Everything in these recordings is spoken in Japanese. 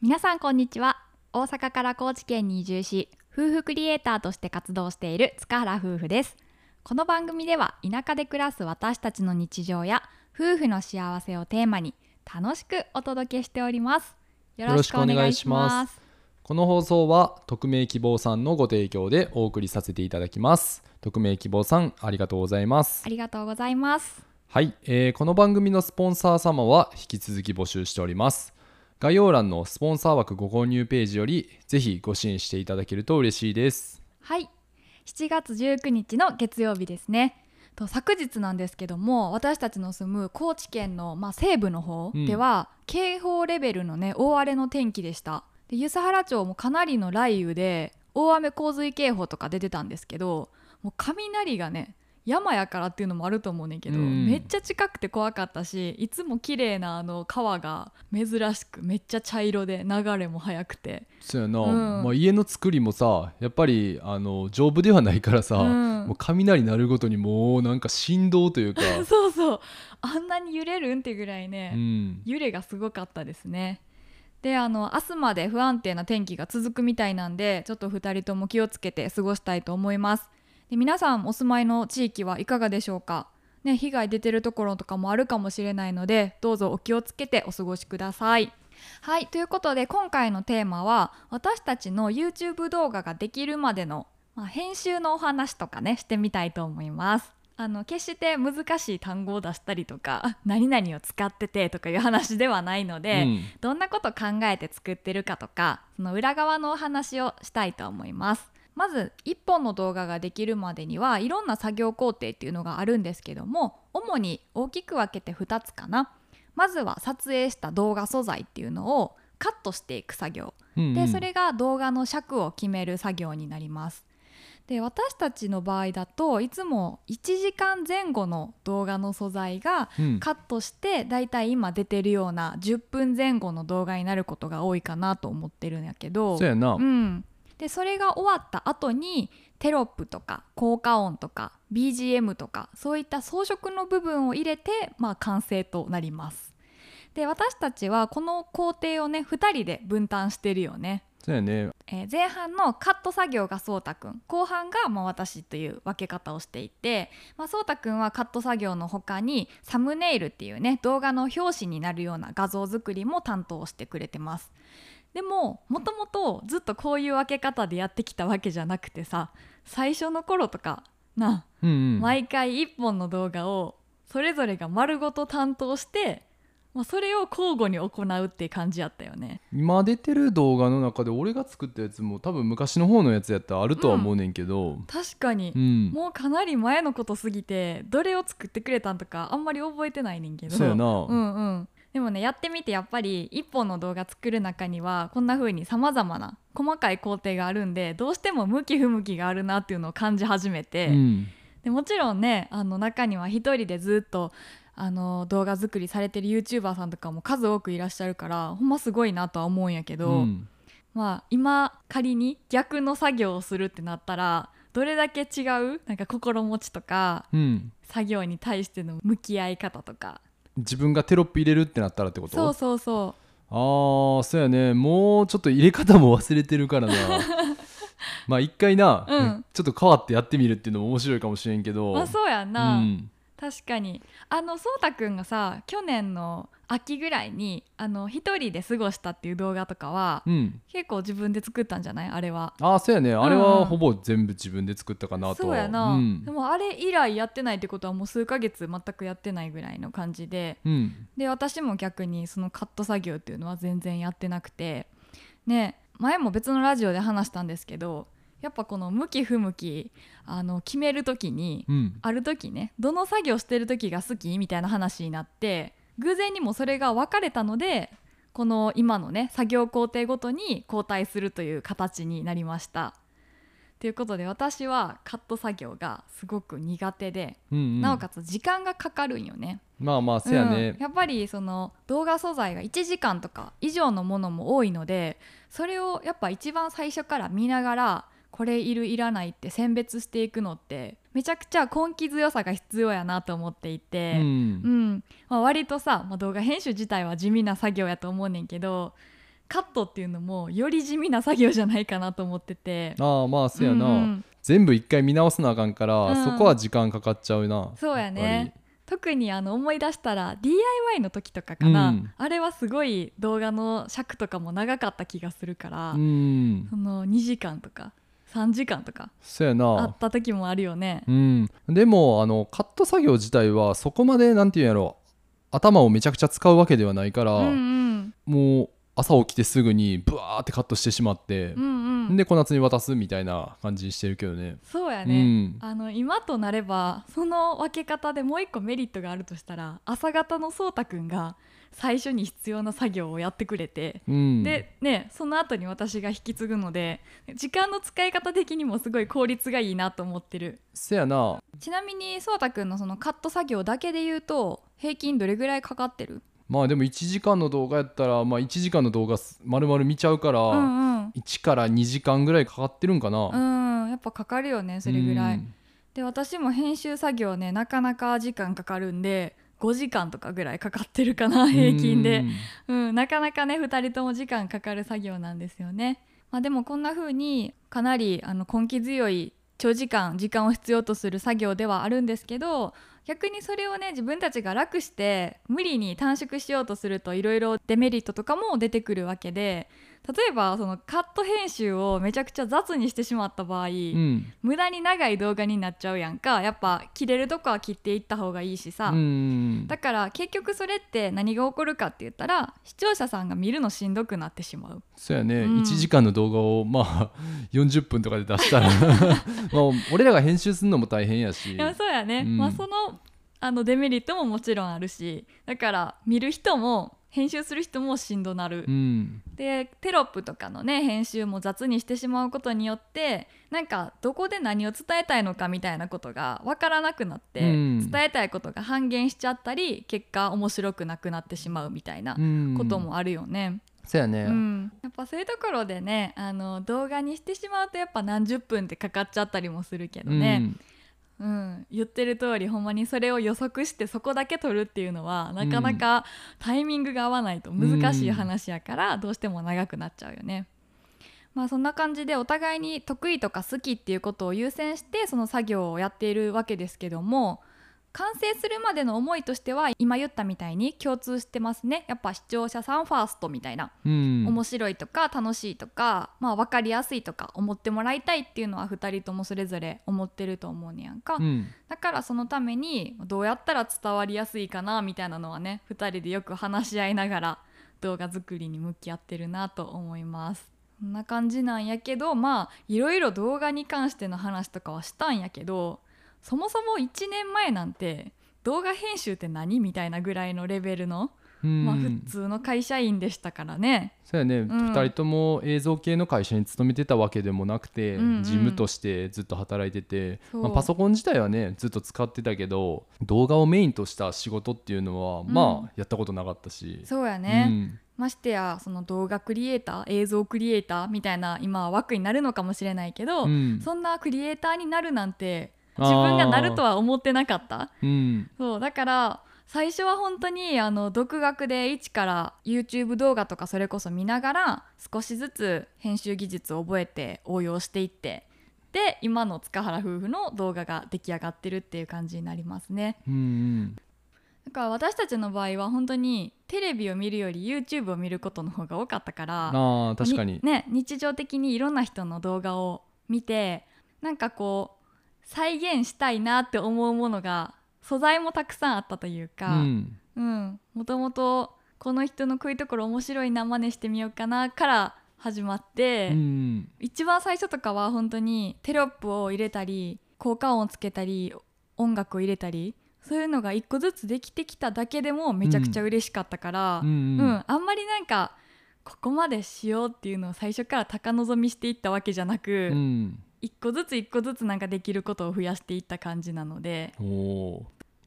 皆さんこんにちは。大阪から高知県に移住し夫婦クリエイターとして活動している塚原夫婦です。この番組では田舎で暮らす私たちの日常や夫婦の幸せをテーマに楽しくお届けしております。よろしくお願いします。この放送は匿名希望さんのご提供でお送りさせていただきます。匿名希望さんありがとうございます。ありがとうございます。はい、えーこの番組のスポンサー様は引き続き募集しております概要欄のスポンサー枠ご購入ページよりぜひご支援していただけると嬉しいです。はい。7月19日の月曜日ですね。と昨日なんですけども私たちの住む高知県の、まあ、西部の方では、警報レベルのね大荒れの天気でした。で梼原町もかなりの雷雨で大雨洪水警報とか出てたんですけどもう雷がね山やからっていうのもあると思うねんけど、うんめっちゃ近くて怖かったしいつも綺麗なあの川が珍しくめっちゃ茶色で流れも速くて。そうやな、うん。まあ、家の作りもさやっぱりあの丈夫ではないからさ、うん。もう雷鳴るごとにもうなんか振動というか、そうそう。あんなに揺れるんってぐらいね、うん、揺れがすごかったですね。であの明日まで不安定な天気が続くみたいなんでちょっと2人とも気をつけて過ごしたいと思いますで皆さんお住まいの地域はいかがでしょうか？ね、被害出てるところとかもあるかもしれないのでどうぞお気をつけてお過ごしください。はいということで今回のテーマは私たちの YouTube 動画ができるまでの、まあ、編集のお話とかねしてみたいと思います。あの決して難しい単語を出したりとか何々を使っててとかいう話ではないので、うんどんなこと考えて作ってるかとかその裏側のお話をしたいと思いますまず1本の動画ができるまでにはいろんな作業工程っていうのがあるんですけども主に大きく分けて2つかな。まずは撮影した動画素材っていうのをカットしていく作業。うんうん。でそれが動画の尺を決める作業になります。で私たちの場合だといつも1時間前後の動画の素材がうん。カットしてだいたい今出てるような10分前後の動画になることが多いかなと思ってるんやけど。そうやな、うん、でそれが終わった後にテロップとか効果音とか BGM とかそういった装飾の部分を入れて、まあ、完成となります。で私たちはこの工程をね2人で分担してるよね。そうやね。えー前半のカット作業がそうたくん。後半がまあ私という分け方をしていて、まあ、そうたくんはカット作業の他にサムネイルっていうね動画の表紙になるような画像作りも担当してくれてますでももともとずっとこういう分け方でやってきたわけじゃなくてさ最初の頃とかなうんうん。毎回1本の動画をそれぞれが丸ごと担当して、まあ、それを交互に行うって感じやったよね。今出てる動画の中で俺が作ったやつも多分昔の方のやつやったらあるとは思うねんけど。確かに、うん、もうかなり前のことすぎてどれを作ってくれたんとかあんまり覚えてないねんけど。そうやな、うんうんでもねやってみてやっぱり1本の動画作る中にはこんな風にさまざまな細かい工程があるんでどうしても向き不向きがあるなっていうのを感じ始めて、うん。でもちろんねあの中には一人でずっとあの動画作りされてる YouTuber さんとかも数多くいらっしゃるからほんますごいなとは思うんやけど、うん。まあ今仮に逆の作業をするってなったらどれだけ違うなんか心持ちとかうん。作業に対しての向き合い方とか自分がテロップ入れるってなったらってこと？そうそうそあーそうやね。もうちょっと入れ方も忘れてるからな。まあ一回な、うん。ちょっと変わってやってみるっていうのも面白いかもしれんけど。うまあそうやんな、うん確かに。あのそうたくんがさ去年の秋ぐらいにあの一人で過ごしたっていう動画とかは、うん、結構自分で作ったんじゃない？あれは。ああそうやね。あれはほぼ全部自分で作ったかなとそうやな、うん。でもあれ以来やってないってことはもう数ヶ月全くやってないぐらいの感じで。うん。で私も逆にそのカット作業っていうのは全然やってなくて。ね前も別のラジオで話したんですけどやっぱこの向き不向きあの決める時に、うん。ある時ねどの作業してる時が好き？みたいな話になって偶然にもそれが分かれたのでこの今のね作業工程ごとに交代するという形になりました。ということで私はカット作業がすごく苦手で、うんうん。なおかつ時間がかかるんよね。まあまあそうやね。うん、やっぱりその動画素材が1時間とか以上のものも多いのでそれをやっぱ一番最初から見ながらこれいるいらないって選別していくのってめちゃくちゃ根気強さが必要やなと思っていて、うん。うん。まあ、割とさ、まあ、動画編集自体は地味な作業やと思うねんけどカットっていうのもより地味な作業じゃないかなと思ってて。ああまあそうやな、うんうん。全部一回見直すなあかんから、うん。そこは時間かかっちゃうな。そうやね。特にあの思い出したら DIY の時とかかな、うん。あれはすごい動画の尺とかも長かった気がするから、うん。その2時間とか3時間とかそうやあなった時もあるよね。うん。でもあのカット作業自体はそこまでなんていうんやろ頭をめちゃくちゃ使うわけではないから、うんうん。もう朝起きてすぐにブワーってカットしてしまってう、んうん、で小夏に渡すみたいな感じにしてるけどね。そうやね、うん。あの今となればその分け方でもう一個メリットがあるとしたら朝方のそうたくんが最初に必要な作業をやってくれて、うん。でねその後に私が引き継ぐので時間の使い方的にもすごい効率がいいなと思ってる。せやな。ちなみにそうたくんのそのカット作業だけで言うと平均どれぐらいかかってる？まあでも1時間の動画やったら、まあ、1時間の動画す丸々見ちゃうから、うんうん。1から2時間ぐらいかかってるんかな、うんやっぱかかるよねそれぐらい、うん。で私も編集作業ねなかなか時間かかるんで5時間とかぐらいかかってるかな平均でうん、なかなかね2人とも時間かかる作業なんですよね。まあ、でもこんな風にかなりあの根気強い長時間時間を必要とする作業ではあるんですけど逆にそれをね自分たちが楽して無理に短縮しようとするといろいろデメリットとかも出てくるわけで例えばそのカット編集をめちゃくちゃ雑にしてしまった場合、うん。無駄に長い動画になっちゃうやんか。やっぱ切れるとこは切っていった方がいいしさ、うん。だから結局それって何が起こるかって言ったら視聴者さんが見るのしんどくなってしまう。そうやね、うん。1時間の動画をまあ 40分とかで出したら まあ俺らが編集するのも大変やし。いやそうやね、うん。まあそのあのデメリットももちろんあるしだから見る人も編集する人もしんどなる、うん。でテロップとかのね編集も雑にしてしまうことによってなんかどこで何を伝えたいのかみたいなことが分からなくなって、うん。伝えたいことが半減しちゃったり結果面白くなくなってしまうみたいなうん。こともあるよね。そうやね、うん、やっぱそういうところでねあの動画にしてしまうとやっぱ何十分ってかかっちゃったりもするけどね、うん言ってる通りほんまにそれを予測してそこだけ撮るっていうのはなかなかタイミングが合わないと難しい話やからどうしても長くなっちゃうよね。まあそんな感じでお互いに得意とか好きっていうことを優先してその作業をやっているわけですけども完成するまでの思いとしては今言ったみたいに共通してますね。やっぱ視聴者さんファーストみたいな。うん。面白いとか楽しいとか、まあ、分かりやすいとか思ってもらいたいっていうのは2人ともそれぞれ思ってると思うねやんか、うん。だからそのためにどうやったら伝わりやすいかなみたいなのはね2人でよく話し合いながら動画作りに向き合ってるなと思います。そんな感じなんやけどまあいろいろ動画に関しての話とかはしたんやけどそもそも1年前なんて動画編集って何みたいなぐらいのレベルの、うん。まあ、普通の会社員でしたからね。そうやね、ん。2人とも映像系の会社に勤めてたわけでもなくて、うんうん。事務としてずっと働いてて、まあパソコン自体はねずっと使ってたけど動画をメインとした仕事っていうのは、ん。まあやったことなかったし。そうやね、うん。ましてやその動画クリエイター映像クリエイターみたいな今は枠になるのかもしれないけど、うん。そんなクリエイターになるなんて自分がなるとは思ってなかった。うん。そう。だから最初は本当にあの独学で一から YouTube 動画とかそれこそ見ながら少しずつ編集技術を覚えて応用していってで今の塚原夫婦の動画が出来上がってるっていう感じになりますね。うんうん。だから私たちの場合は本当にテレビを見るより YouTube を見ることの方が多かったからあー確かに。ね、日常的にいろんな人の動画を見てなんかこう再現したいなって思うものが素材もたくさんあったといううか、ん。うん、もともとこの人のこういうところ面白いな真似してみようかなから始まって、うん。一番最初とかは本当にテロップを入れたり効果音をつけたり音楽を入れたりそういうのが一個ずつできてきただけでもめちゃくちゃ嬉しかったから、うんうん。うん。あんまりなんかここまでしようっていうのを最初から高望みしていったわけじゃなく、うん一個ずつ一個ずつなんかできることを増やしていった感じなので。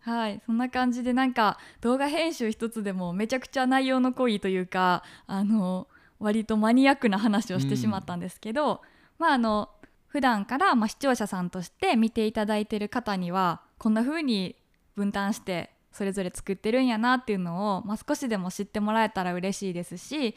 はいそんな感じでなんか動画編集一つでもめちゃくちゃ内容の濃いというかあの割とマニアックな話をしてしまったんですけど、まああの普段からまあ視聴者さんとして見ていただいてる方にはこんな風に分担してそれぞれ作ってるんやなっていうのを、まあ、少しでも知ってもらえたら嬉しいですし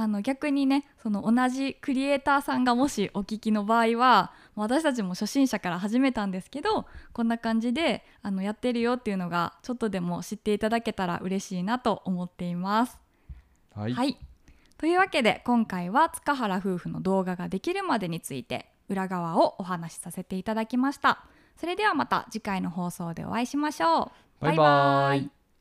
あの逆にねその同じクリエイターさんがもしお聞きの場合は私たちも初心者から始めたんですけどこんな感じであのやってるよっていうのがちょっとでも知っていただけたら嬉しいなと思っています。はい、はい、というわけで今回は塚原夫婦の動画ができるまでについて裏側をお話しさせていただきました。それではまた次回の放送でお会いしましょう。バイバイ